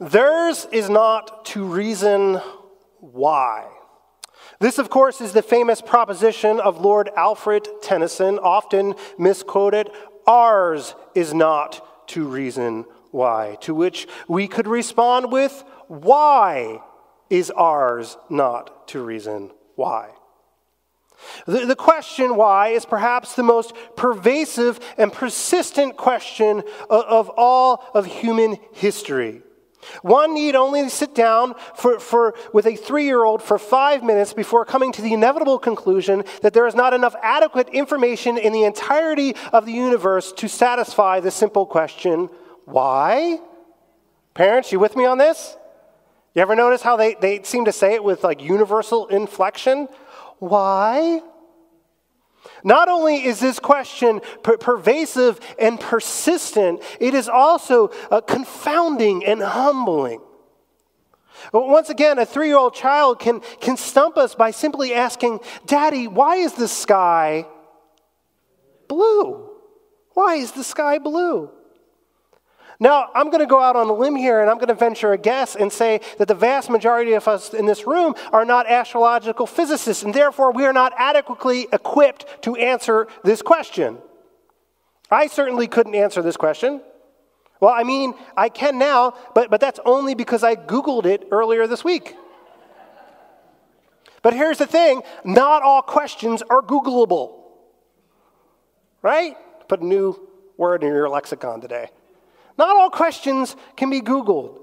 Theirs is not to reason why. This, of course, is the famous proposition of Lord Alfred Tennyson, often misquoted ours is not to reason why, to which we could respond with why is ours not to reason why? The, the question why is perhaps the most pervasive and persistent question of, of all of human history. One need only sit down for, for, with a three year old for five minutes before coming to the inevitable conclusion that there is not enough adequate information in the entirety of the universe to satisfy the simple question why? Parents, you with me on this? You ever notice how they, they seem to say it with like universal inflection? Why? Not only is this question per- pervasive and persistent, it is also uh, confounding and humbling. Once again, a three year old child can, can stump us by simply asking, Daddy, why is the sky blue? Why is the sky blue? Now, I'm going to go out on a limb here and I'm going to venture a guess and say that the vast majority of us in this room are not astrological physicists, and therefore we are not adequately equipped to answer this question. I certainly couldn't answer this question. Well, I mean, I can now, but, but that's only because I Googled it earlier this week. But here's the thing not all questions are Googleable. Right? Put a new word in your lexicon today. Not all questions can be Googled.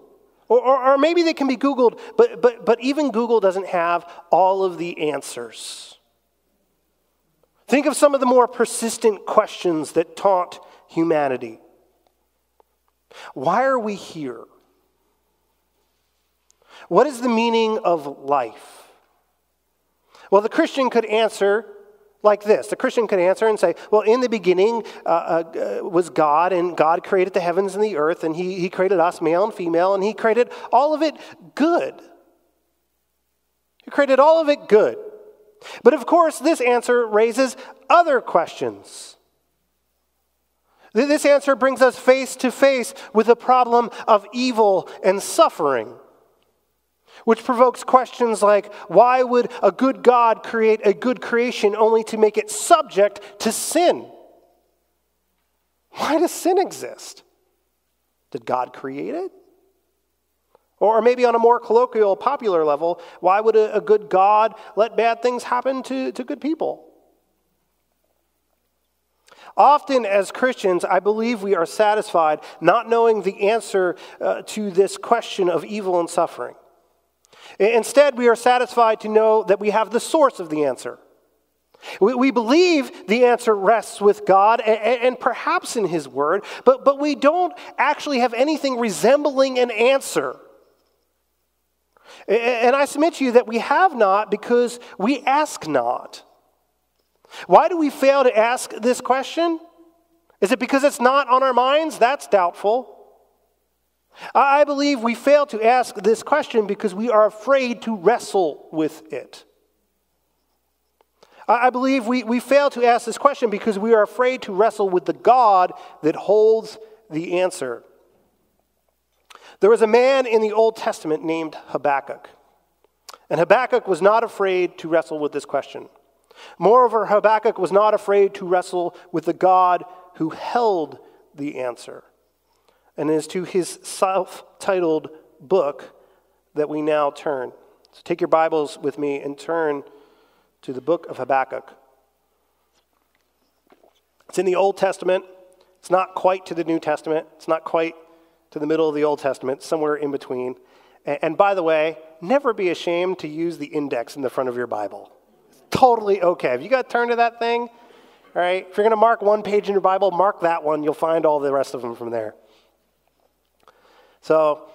Or, or, or, maybe they can be Googled, but, but, but even Google doesn't have all of the answers. Think of some of the more persistent questions that taunt humanity. Why are we here? What is the meaning of life? Well, the Christian could answer like this. The Christian could answer and say, Well, in the beginning uh, uh, was God, and God created the heavens and the earth, and he, he created us, male and female, and He created all of it good. He created all of it good. But of course, this answer raises other questions. This answer brings us face to face with the problem of evil and suffering which provokes questions like why would a good God create a good creation only to make it subject to sin? Why does sin exist? Did God create it? Or maybe on a more colloquial, popular level, why would a, good God let bad things happen to, to good people? Often, as Christians, I believe we are satisfied not knowing the answer uh, to this question of evil and suffering. Instead, we are satisfied to know that we have the source of the answer. We, believe the answer rests with God and, and perhaps in His Word, but, but we don't actually have anything resembling an answer. And I submit to you that we have not because we ask not. Why do we fail to ask this question? Is it because it's not on our minds? That's doubtful. I believe we fail to ask this question because we are afraid to wrestle with it. I believe we, we fail to ask this question because we are afraid to wrestle with the God that holds the answer. There was a man in the Old Testament named Habakkuk. And Habakkuk was not afraid to wrestle with this question. Moreover, Habakkuk was not afraid to wrestle with the God who held the answer and it is to his self titled book that we now turn. So take your Bibles with me and turn to the book of Habakkuk. It's in the Old Testament. It's not quite to the New Testament. It's not quite to the middle of the Old Testament, somewhere in between. And, by the way, never be ashamed to use the index in the front of your Bible. It's totally okay. If you got to turn to that thing, all right, if you're going to mark one page in your Bible, mark that one. You'll find all the rest of them from there. So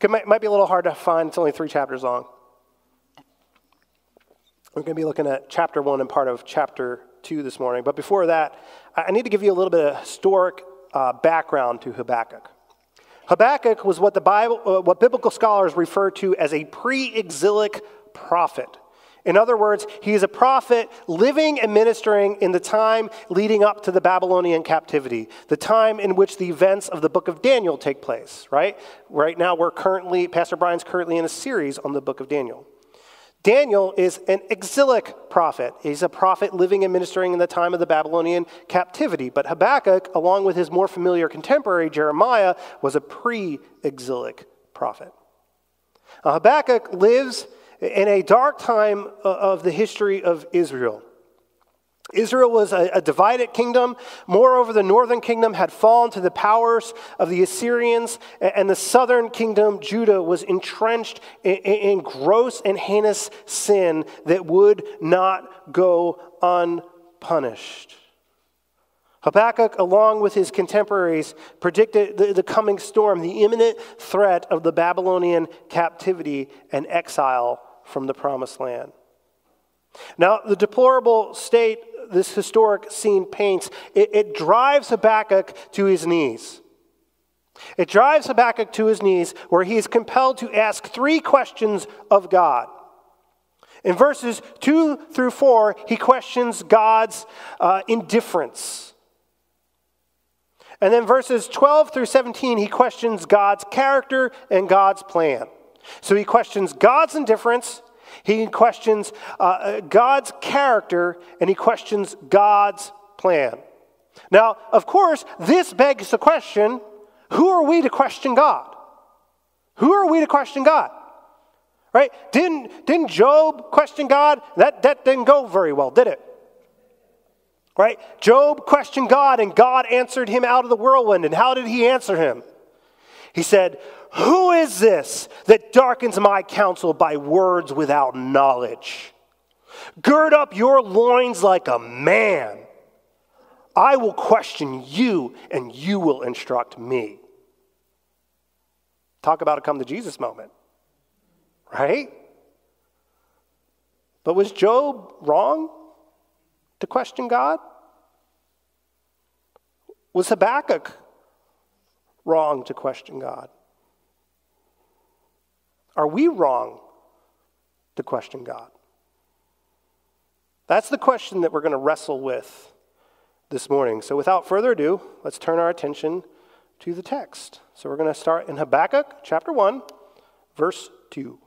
it might, be a little hard to find. It's only three chapters long. We're going to be looking at chapter one and part of chapter two this morning. But before that, I need to give you a little bit of historic uh, background to Habakkuk. Habakkuk was what the Bible, uh, what biblical scholars refer to as a pre-exilic prophet. In other words, he is a prophet living and ministering in the time leading up to the Babylonian captivity, the time in which the events of the book of Daniel take place, right? Right now, we're currently, Pastor Brian's currently in a series on the book of Daniel. Daniel is an exilic prophet. He's a prophet living and ministering in the time of the Babylonian captivity. But Habakkuk, along with his more familiar contemporary Jeremiah, was a pre exilic prophet. Now, Habakkuk lives in a dark time uh, of the history of Israel. Israel was a, a, divided kingdom. Moreover, the northern kingdom had fallen to the powers of the Assyrians, and the southern kingdom, Judah, was entrenched in, in gross and heinous sin that would not go unpunished. Habakkuk, along with his contemporaries, predicted the, the coming storm, the imminent threat of the Babylonian captivity and exile from the promised land. Now, the deplorable state this historic scene paints, it, it drives Habakkuk to his knees. It drives Habakkuk to his knees where he is compelled to ask three questions of God. In verses 2 through 4, he questions God's uh, indifference. And then verses 12 through 17, he questions God's character and God's plan. So he questions God's indifference, he questions uh, uh, God's character, and he questions God's plan. Now, of course, this begs the question who are we to question God? Who are we to question God? Right? Didn't, didn't Job question God? That, that didn't go very well, did it? Right? Job questioned God, and God answered him out of the whirlwind. And how did he answer him? He said, Who is this that darkens my counsel by words without knowledge? Gird up your loins like a man. I will question you, and you will instruct me. Talk about a come to Jesus moment, right? But was Job wrong to question God? Was Habakkuk wrong to question God? Are we wrong to question God? That's the question that we're going to wrestle with this morning. So, without further ado, let's turn our attention to the text. So, we're going to start in Habakkuk chapter 1, verse 2.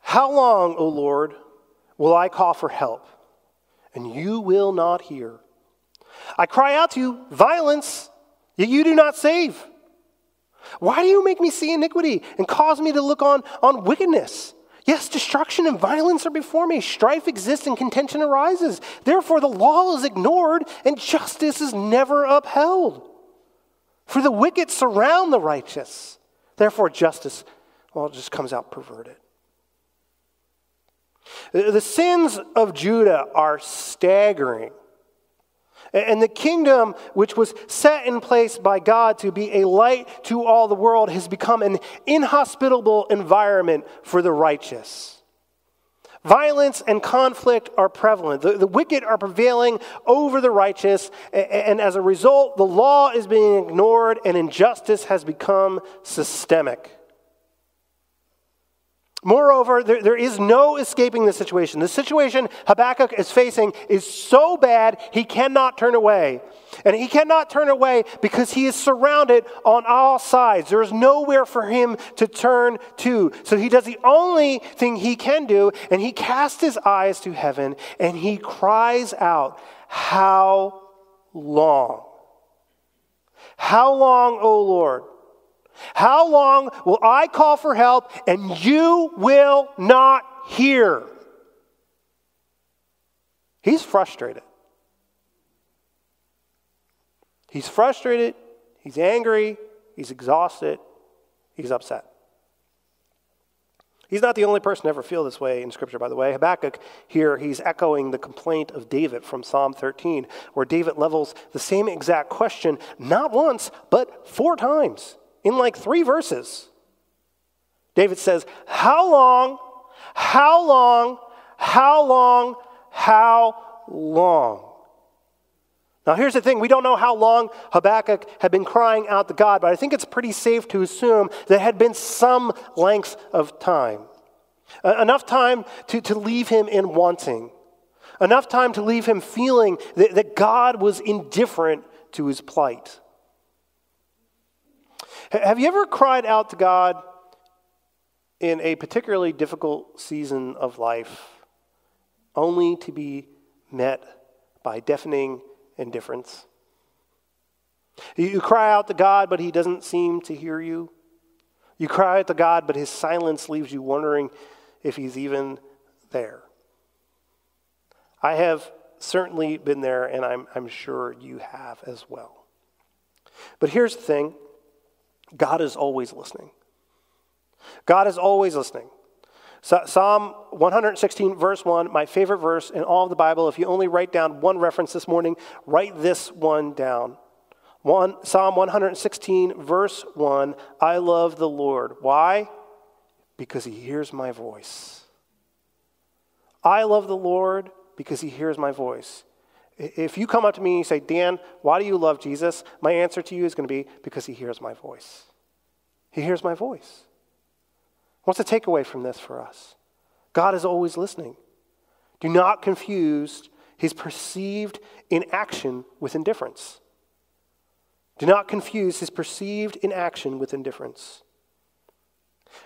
How long, O Lord, will I call for help? and you will not hear. I cry out to you, violence, yet you do not save. Why do you make me see iniquity and cause me to look on, on wickedness? Yes, destruction and violence are before me. Strife exists and contention arises. Therefore, the law is ignored and justice is never upheld. For the wicked surround the righteous. Therefore, justice, well, just comes out perverted. The sins of Judah are staggering. And the kingdom, which was set in place by God to be a light to all the world, has become an inhospitable environment for the righteous. Violence and conflict are prevalent. The, the wicked are prevailing over the righteous, and, and as a result, the law is being ignored and injustice has become systemic. Moreover, there, there is no escaping the situation. The situation Habakkuk is facing is so bad, he cannot turn away. And he cannot turn away because he is surrounded on all sides. There is nowhere for him to turn to. So he does the only thing he can do, and he casts his eyes to heaven and he cries out, How long? How long, O Lord? How long will I call for help and you will not hear? He's frustrated. He's frustrated, he's angry, he's exhausted, he's upset. He's not the only person to ever feel this way in Scripture, by the way. Habakkuk here, he's echoing the complaint of David from Psalm 13, where David levels the same exact question, not once, but four times in like three verses. David says, How long, how long, how long, how long? Now, here's the thing we don't know how long Habakkuk had been crying out to God, but I think it's pretty safe to assume that had been some length of time. Uh, enough time to, to leave him in wanting, enough time to leave him feeling that, that God was indifferent to his plight. Have you ever cried out to God in a particularly difficult season of life only to be met by deafening indifference. You cry out to God, but He doesn't seem to hear you. You cry out to God, but His silence leaves you wondering if He's even there. I have certainly been there, and I'm, I'm sure you have as well. But here's the thing God is always listening. God is always listening. Psalm 116, verse 1, my favorite verse in all of the Bible. If you only write down one reference this morning, write this one down. One, Psalm 116, verse 1 I love the Lord. Why? Because he hears my voice. I love the Lord because he hears my voice. If you come up to me and you say, Dan, why do you love Jesus? My answer to you is going to be because he hears my voice. He hears my voice. What's the takeaway from this for us? God is always listening. Do not confuse his perceived inaction with indifference. Do not confuse his perceived inaction with indifference.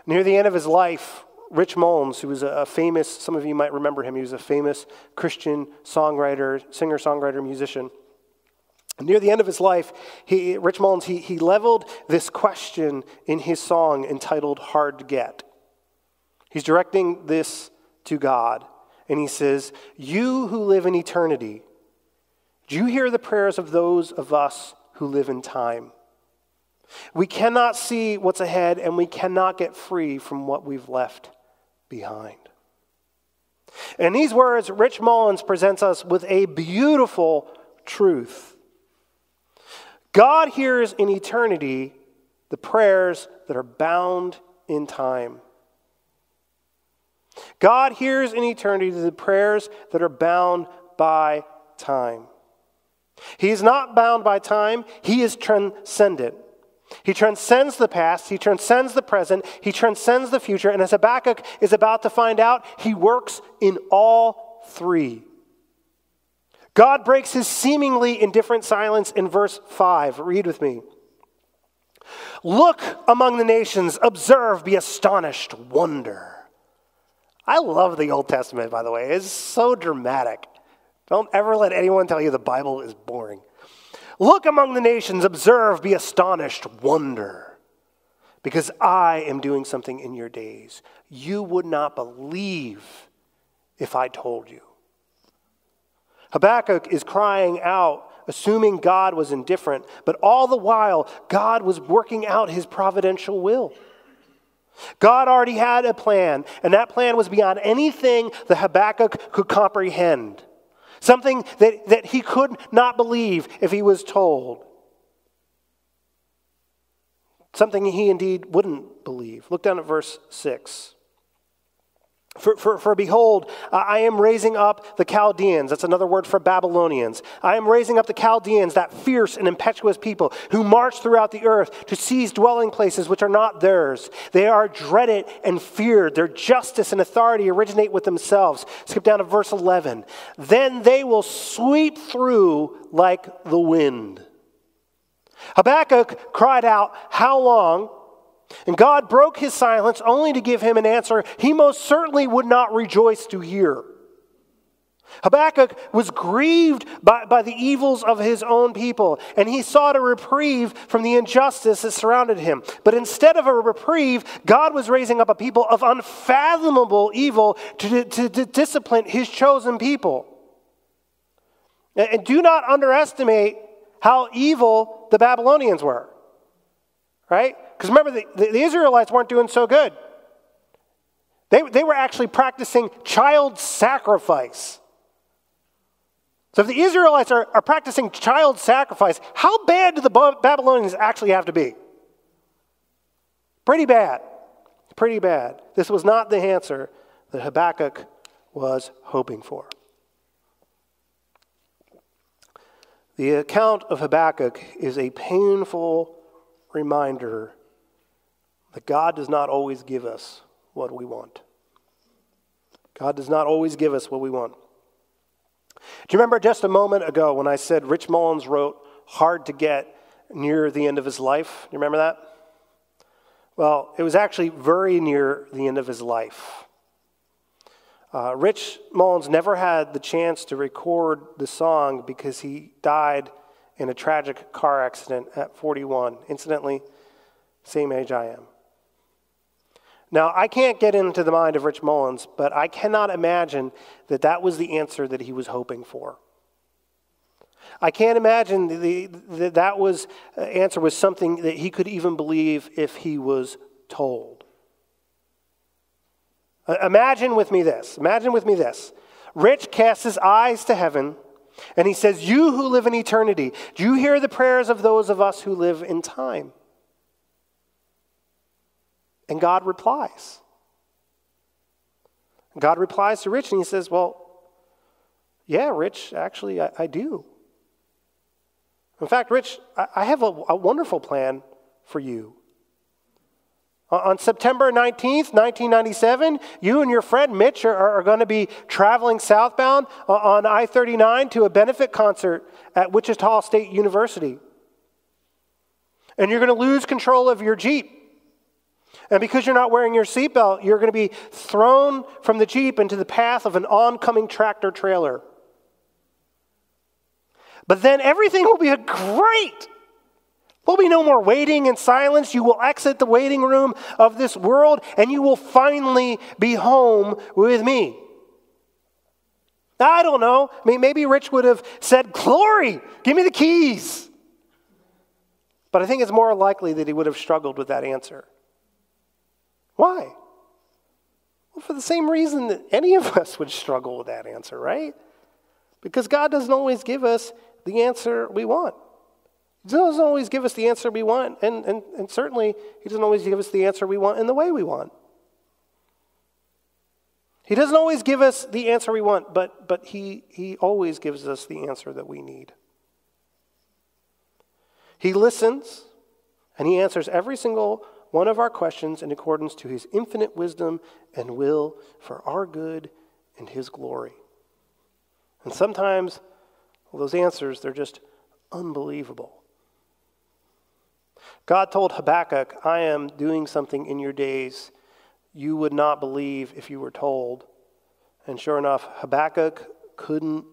Near the end of his life, Rich Mullins, who was a famous, some of you might remember him, he was a famous Christian songwriter, singer, songwriter, musician. Near the end of his life, he, Rich Mullins, he, he leveled this question in his song entitled Hard to Get. He's directing this to God, and he says, You who live in eternity, do you hear the prayers of those of us who live in time? We cannot see what's ahead, and we cannot get free from what we've left behind. In these words, Rich Mullins presents us with a beautiful truth. God hears in eternity the prayers that are bound in time. God hears in eternity the prayers that are bound by time. He is not bound by time, He is transcendent. He transcends the past, He transcends the present, He transcends the future, and as Habakkuk is about to find out, He works in all three. God breaks His seemingly indifferent silence in verse 5. Read with me. Look among the nations, observe, be astonished, wonder. I love the Old Testament, by the way. It's so dramatic. Don't ever let anyone tell you the Bible is boring. Look among the nations, observe, be astonished, wonder, because I am doing something in your days. You would not believe if I told you. Habakkuk is crying out, assuming God was indifferent, but all the while, God was working out his providential will. God already had a plan, and that plan was beyond anything that Habakkuk could comprehend. Something that, that he could not believe if he was told. Something he indeed wouldn't believe. Look down at verse 6. For, for, for, behold, I am raising up the Chaldeans. That's another word for Babylonians. I am raising up the Chaldeans, that fierce and impetuous people who march throughout the earth to seize dwelling places which are not theirs. They are dreaded and feared. Their justice and authority originate with themselves. Skip down to verse 11. Then they will sweep through like the wind. Habakkuk cried out, How long? And God broke his silence only to give him an answer he most certainly would not rejoice to hear. Habakkuk was grieved by, by the evils of his own people, and he sought a reprieve from the injustice that surrounded him. But instead of a reprieve, God was raising up a people of unfathomable evil to, to, to discipline his chosen people. And, and do not underestimate how evil the Babylonians were, right? Because remember, the, the, Israelites weren't doing so good. They, they were actually practicing child sacrifice. So if the Israelites are, are practicing child sacrifice, how bad do the Babylonians actually have to be? Pretty bad. Pretty bad. This was not the answer that Habakkuk was hoping for. The account of Habakkuk is a painful reminder that God does not always give us what we want. God does not always give us what we want. Do you remember just a moment ago when I said Rich Mullins wrote Hard to Get near the end of his life? Do you remember that? Well, it was actually very near the end of his life. Uh, Rich Mullins never had the chance to record the song because he died in a tragic car accident at 41. Incidentally, same age I am. Now, I can't get into the mind of Rich Mullins, but I cannot imagine that that was the answer that he was hoping for. I can't imagine that that was uh, answer was something that he could even believe if he was told. Uh, imagine with me this. Imagine with me this. Rich casts his eyes to heaven and he says, You who live in eternity, do you hear the prayers of those of us who live in time? And God replies. God replies to Rich and he says, Well, yeah, Rich, actually, I, I do. In fact, Rich, I, I have a, a wonderful plan for you. On September 19th, 1997, you and your friend Mitch are, are going to be traveling southbound on I 39 to a benefit concert at Wichita State University. And you're going to lose control of your Jeep. And because you're not wearing your seatbelt, you're going to be thrown from the Jeep into the path of an oncoming tractor trailer. But then everything will be great. There'll be no more waiting in silence. You will exit the waiting room of this world and you will finally be home with me. I don't know. I mean, maybe Rich would have said, Glory, give me the keys. But I think it's more likely that he would have struggled with that answer. Why? Well, for the same reason that any of us would struggle with that answer, right? Because God doesn't always give us the answer we want. He doesn't always give us the answer we want, and, and, and certainly He doesn't always give us the answer we want in the way we want. He doesn't always give us the answer we want, but, but he, he always gives us the answer that we need. He listens and he answers every single one of our questions in accordance to his infinite wisdom and will for our good and his glory. And sometimes well, those answers, they're just unbelievable. God told Habakkuk, I am doing something in your days you would not believe if you were told. And sure enough, Habakkuk couldn't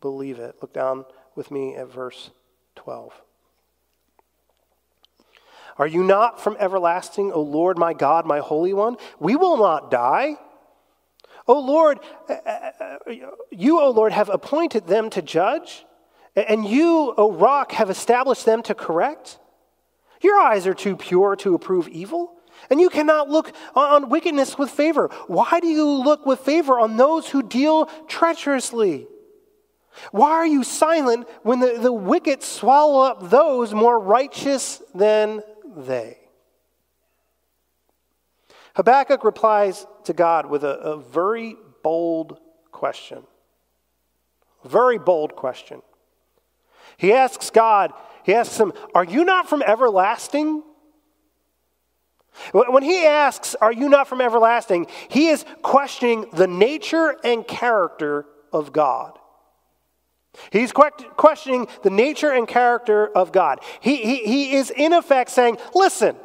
believe it. Look down with me at verse 12. Are you not from everlasting, O Lord, my God, my Holy One? We will not die. O Lord, uh, uh, you, O Lord, have appointed them to judge, and you, O rock, have established them to correct. Your eyes are too pure to approve evil, and you cannot look on wickedness with favor. Why do you look with favor on those who deal treacherously? Why are you silent when the, the wicked swallow up those more righteous than they? Habakkuk replies to God with a, a very bold question. Very bold question. He asks God, he asks him, Are you not from everlasting? When he asks, Are you not from everlasting? he is questioning the nature and character of God. He's questioning the nature and character of God. He, he, he is, in effect, saying, Listen,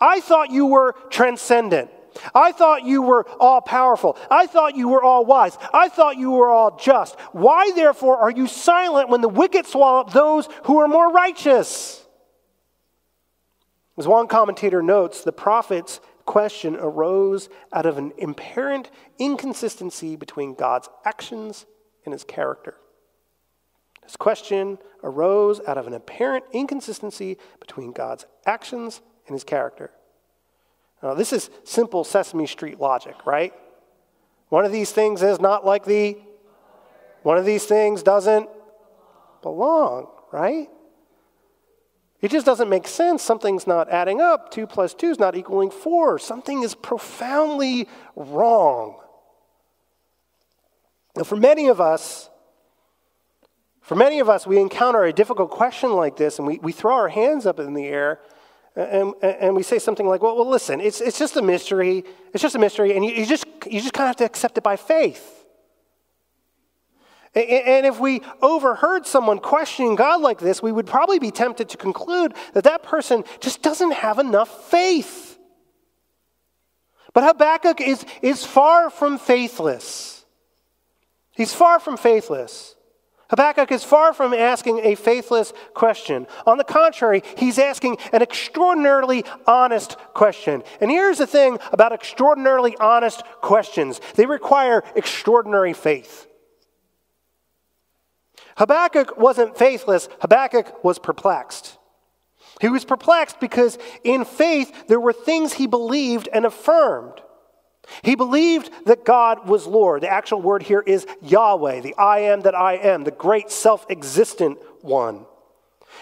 I thought you were transcendent. I thought you were all powerful. I thought you were all wise. I thought you were all just. Why, therefore, are you silent when the wicked swallow up those who are more righteous? As one commentator notes, the prophet's question arose out of an apparent inconsistency between God's actions and his character. This question arose out of an apparent inconsistency between God's actions and his character. Now, this is simple Sesame Street logic, right? One of these things is not like the, one of these things doesn't belong, right? It just doesn't make sense. Something's not adding up. Two plus two is not equaling four. Something is profoundly wrong. Now, for many of us, For many of us, we encounter a difficult question like this and we, we throw our hands up in the air and, and we say something like, well, well, listen, it's, it's just a mystery. It's just a mystery, and you, you just, you just kind of have to accept it by faith. And, if we overheard someone questioning God like this, we would probably be tempted to conclude that that person just doesn't have enough faith. But Habakkuk is, is far from faithless. He's far from faithless. Habakkuk is far from asking a faithless question. On the contrary, he's asking an extraordinarily honest question. And here's the thing about extraordinarily honest questions they require extraordinary faith. Habakkuk wasn't faithless, Habakkuk was perplexed. He was perplexed because in faith there were things he believed and affirmed. He believed that God was Lord. The actual word here is Yahweh, the I am that I am, the great self existent one.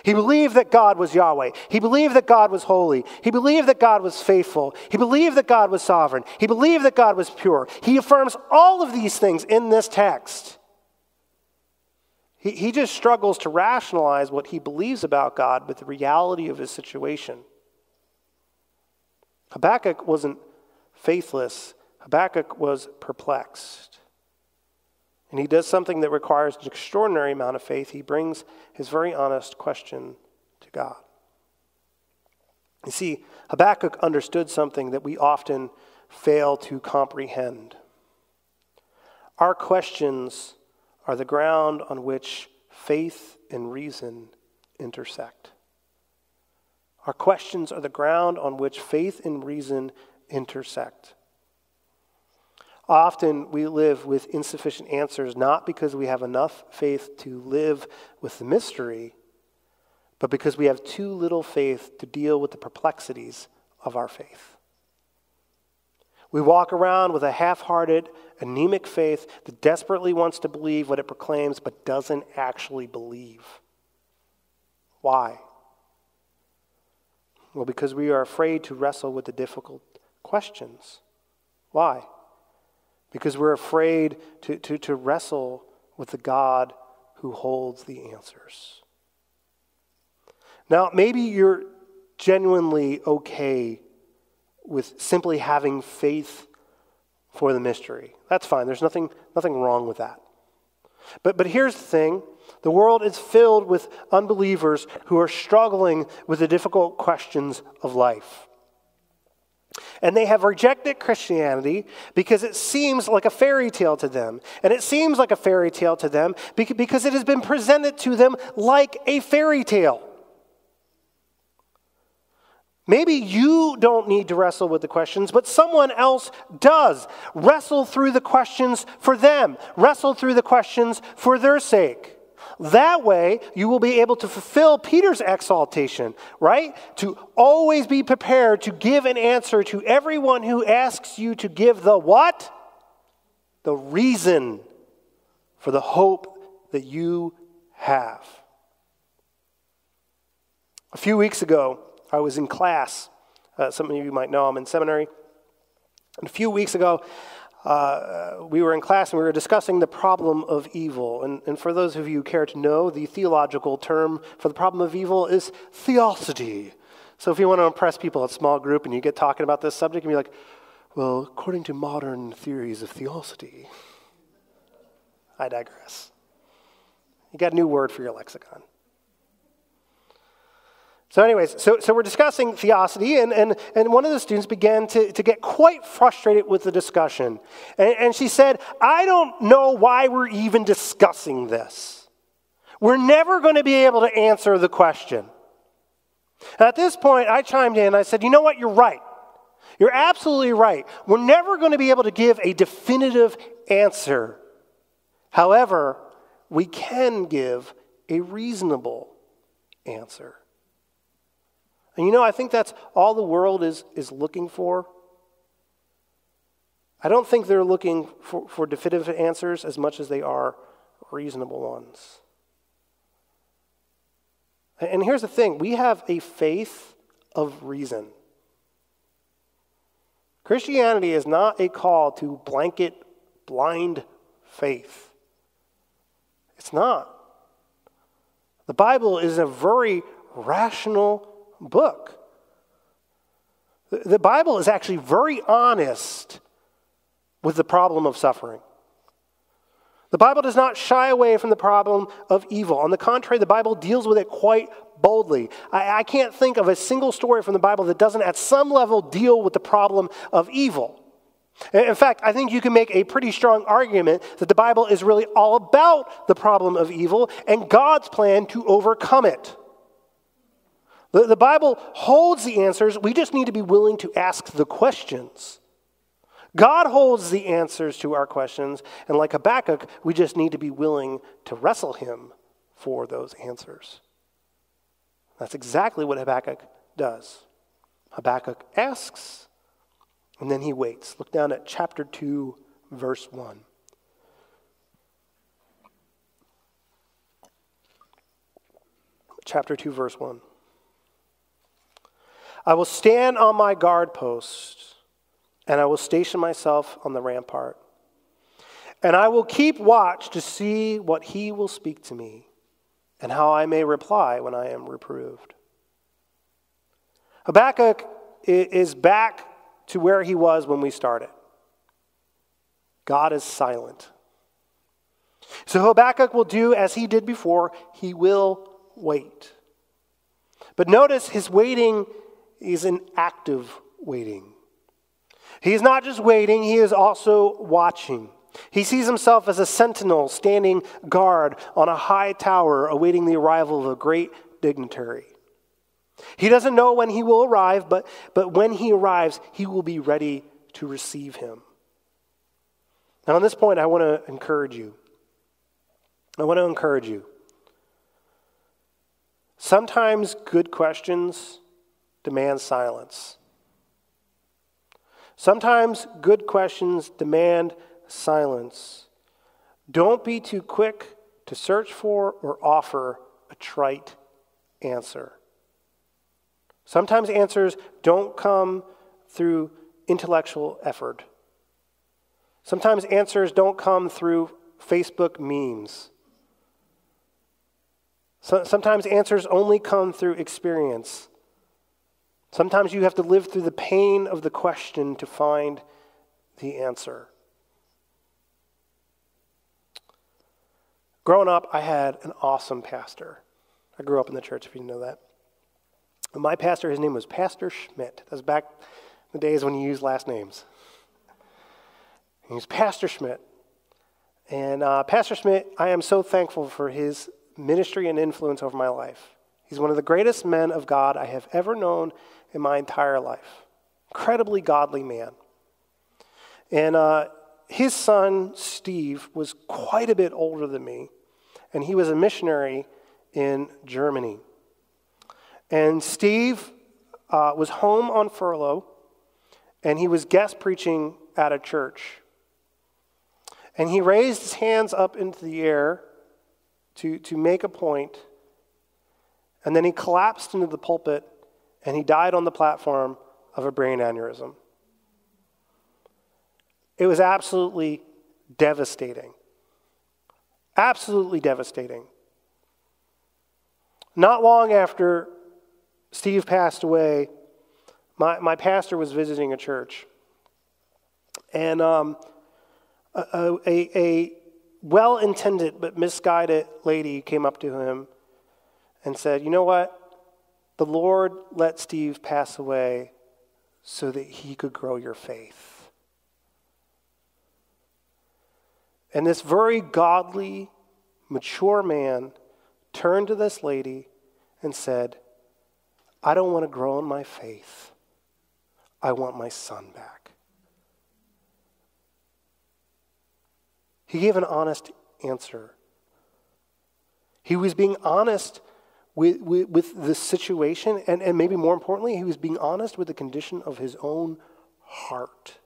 He believed that God was Yahweh. He believed that God was holy. He believed that God was faithful. He believed that God was sovereign. He believed that God was pure. He affirms all of these things in this text. He, he just struggles to rationalize what he believes about God with the reality of his situation. Habakkuk wasn't faithless, Habakkuk was perplexed. And he does something that requires an extraordinary amount of faith. He brings his very honest question to God. You see, Habakkuk understood something that we often fail to comprehend. Our questions are the ground on which faith and reason intersect. Our questions are the ground on which faith and reason intersect. Often we live with insufficient answers, not because we have enough faith to live with the mystery, but because we have too little faith to deal with the perplexities of our faith. We walk around with a half hearted, anemic faith that desperately wants to believe what it proclaims but doesn't actually believe. Why? Well, because we are afraid to wrestle with the difficult questions. Why? Because we're afraid to, to, to wrestle with the God who holds the answers. Now, maybe you're genuinely okay with simply having faith for the mystery. That's fine. There's nothing, nothing wrong with that. But, but here's the thing the world is filled with unbelievers who are struggling with the difficult questions of life. And they have rejected Christianity because it seems like a fairy tale to them. And it seems like a fairy tale to them because it has been presented to them like a fairy tale. Maybe you don't need to wrestle with the questions, but someone else does. Wrestle through the questions for them, wrestle through the questions for their sake. That way, you will be able to fulfill Peter's exaltation, right? To always be prepared to give an answer to everyone who asks you to give the what? The reason for the hope that you have. A few weeks ago, I was in class. Uh, some of you might know I'm in seminary. And a few weeks ago, uh, we were in class and we were discussing the problem of evil. And, and for those of you who care to know, the theological term for the problem of evil is theodicy. So if you want to impress people at small group and you get talking about this subject, and you're like, well, according to modern theories of theodicy, I digress. You got a new word for your lexicon. So, anyways, so, so we're discussing theodicy, and, and, and one of the students began to, to get quite frustrated with the discussion. And, and she said, I don't know why we're even discussing this. We're never going to be able to answer the question. At this point, I chimed in I said, You know what? You're right. You're absolutely right. We're never going to be able to give a definitive answer. However, we can give a reasonable answer. And you know, I think that's all the world is, is looking for. I don't think they're looking for, for definitive answers as much as they are reasonable ones. And here's the thing we have a faith of reason. Christianity is not a call to blanket blind faith. It's not. The Bible is a very rational book. The Bible is actually very honest with the problem of suffering. The Bible does not shy away from the problem of evil. On the contrary, the Bible deals with it quite boldly. I, I, can't think of a single story from the Bible that doesn't, at some level, deal with the problem of evil. In fact, I think you can make a pretty strong argument that the Bible is really all about the problem of evil and God's plan to overcome it. The, the Bible holds the answers, we just need to be willing to ask the questions. God holds the answers to our questions, and like Habakkuk, we just need to be willing to wrestle him for those answers. That's exactly what Habakkuk does. Habakkuk asks, and then he waits. Look down at chapter 2, verse 1. Chapter 2, verse 1. I will stand on my guard post, and I will station myself on the rampart. And I will keep watch to see what he will speak to me, and how I may reply when I am reproved. Habakkuk is back to where he was when we started. God is silent. So Habakkuk will do as he did before, he will wait. But notice his waiting is an active waiting. He's not just waiting, he is also watching. He sees himself as a sentinel standing guard on a high tower awaiting the arrival of a great dignitary. He doesn't know when he will arrive, but, but when he arrives, he will be ready to receive him. Now, on this point, I want to encourage you. I want to encourage you. Sometimes good questions demand silence. Sometimes good questions demand silence. Don't be too quick to search for or offer a trite answer. Sometimes answers don't come through intellectual effort. Sometimes answers don't come through Facebook memes. So, sometimes answers only come through experience. Sometimes you have to live through the pain of the question to find the answer. Growing up, I had an awesome pastor. I grew up in the church, if you know that. My pastor, his name was Pastor Schmidt. That's back in the days when you used last names. He was Pastor Schmidt. And uh, Pastor Schmidt, I am so thankful for his ministry and influence over my life. He's one of the greatest men of God I have ever known in my entire life. Incredibly godly man. And uh, his son, Steve, was quite a bit older than me, and he was a missionary in Germany. And Steve uh, was home on furlough, and he was guest preaching at a church. And he raised his hands up into the air to, to make a point, and then he collapsed into the pulpit and he died on the platform of a brain aneurysm. It was absolutely devastating. Absolutely devastating. Not long after Steve passed away, my, my pastor was visiting a church. And um, a, a, a well intended but misguided lady came up to him and said, You know what? The Lord let Steve pass away so that he could grow your faith. And this very godly, mature man turned to this lady and said, I don't want to grow in my faith. I want my son back. He gave an honest answer. He was being honest with, with, with the situation, and, and maybe more importantly, he was being honest with the condition of his own heart.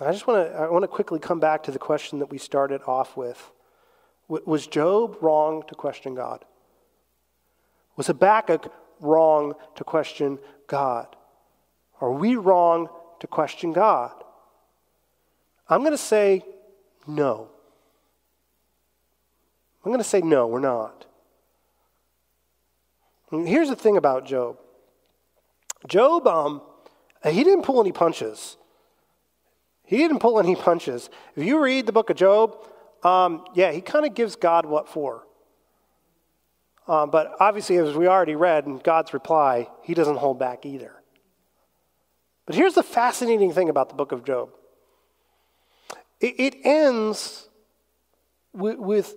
I just want to I want to quickly come back to the question that we started off with. Was Job wrong to question God? Was Habakkuk wrong to question God? Are we wrong to question God? I'm going to say no. I'm going to say no, we're not. And here's the thing about Job Job, um, he didn't pull any punches. He didn't pull any punches. If you read the book of Job, um, yeah, he kind of gives God what for. Um, but obviously, as we already read in God's reply, he doesn't hold back either. But here's the fascinating thing about the book of Job it, it ends with, with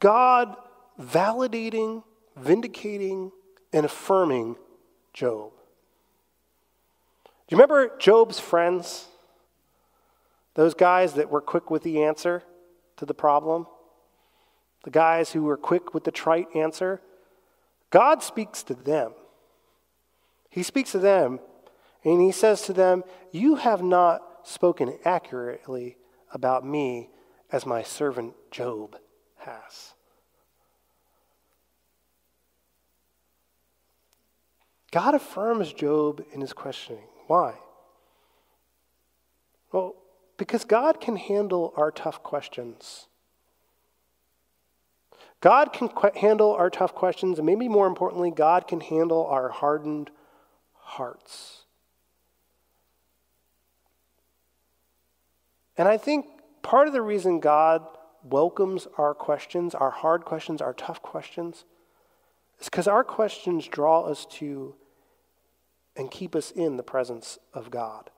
God validating, vindicating, and affirming Job. Do you remember Job's friends? Those guys that were quick with the answer to the problem? The guys who were quick with the trite answer? God speaks to them. He speaks to them and he says to them, You have not spoken accurately about me as my servant Job has. God affirms Job in his questioning. Why? Well, because God can handle our tough questions. God can qu- handle our tough questions, and maybe more importantly, God can handle our hardened hearts. And I think part of the reason God welcomes our questions, our hard questions, our tough questions, is because our questions draw us to and keep us in the presence of God.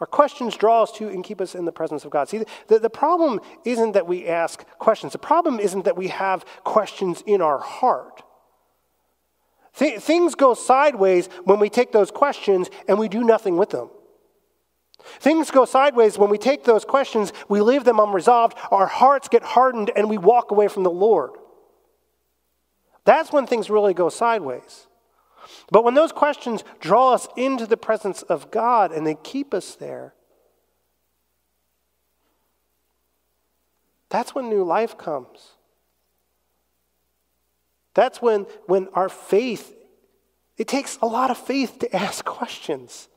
Our questions draw us to and keep us in the presence of God. See, the, the problem isn't that we ask questions, the problem isn't that we have questions in our heart. Th- things go sideways when we take those questions and we do nothing with them. Things go sideways when we take those questions, we leave them unresolved, our hearts get hardened, and we walk away from the Lord. That's when things really go sideways. But when those questions draw us into the presence of God and they keep us there, that's when new life comes. That's when, when our faith, it takes a lot of faith to ask questions.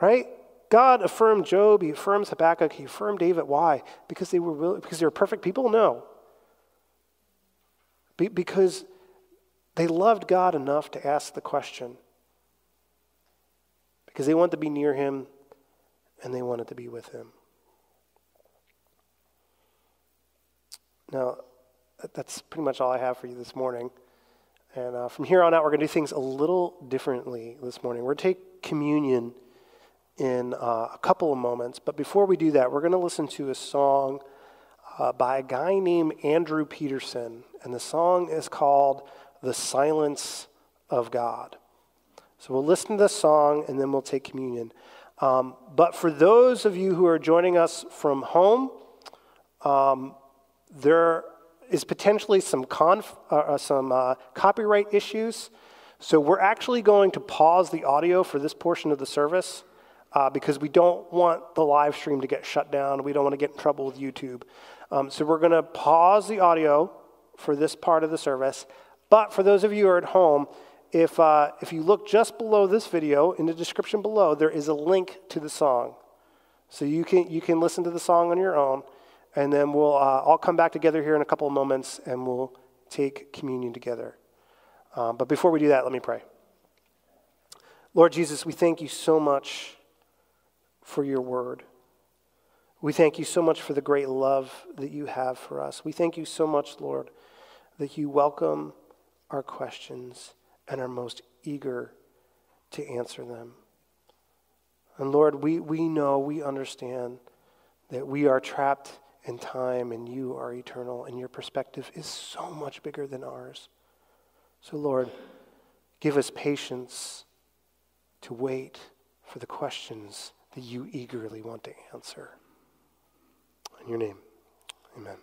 Right? God affirmed Job, he affirms Habakkuk, he affirmed David. Why? Because they were because they were perfect people? No. Be, because they loved God enough to ask the question. Because they wanted to be near him and they wanted to be with him. Now, that's pretty much all I have for you this morning. And uh, from here on out, we're going to do things a little differently this morning. We're going to take communion in uh, a couple of moments. But before we do that, we're going to listen to a song uh, by a guy named Andrew Peterson. And the song is called The Silence of God. So we'll listen to the song and then we'll take communion. Um, but for those of you who are joining us from home, um, there is potentially some, conf- uh, uh some uh, copyright issues. So we're actually going to pause the audio for this portion of the service uh, because we don't want the live stream to get shut down. We don't want to get in trouble with YouTube. Um, so we're going to pause the audio for this part of the service. But for those of you who are at home, if, uh, if you look just below this video, in the description below, there is a link to the song. So you can, you can listen to the song on your own, and then we'll uh, all come back together here in a couple of moments and we'll take communion together. Um, but before we do that, let me pray. Lord Jesus, we thank you so much for your word. We thank you so much for the great love that you have for us. We thank you so much, Lord, that you welcome our questions and are most eager to answer them. And Lord, we, we know, we understand that we are trapped in time and you are eternal and your perspective is so much bigger than ours. So, Lord, give us patience to wait for the questions that you eagerly want to answer. In your name, amen.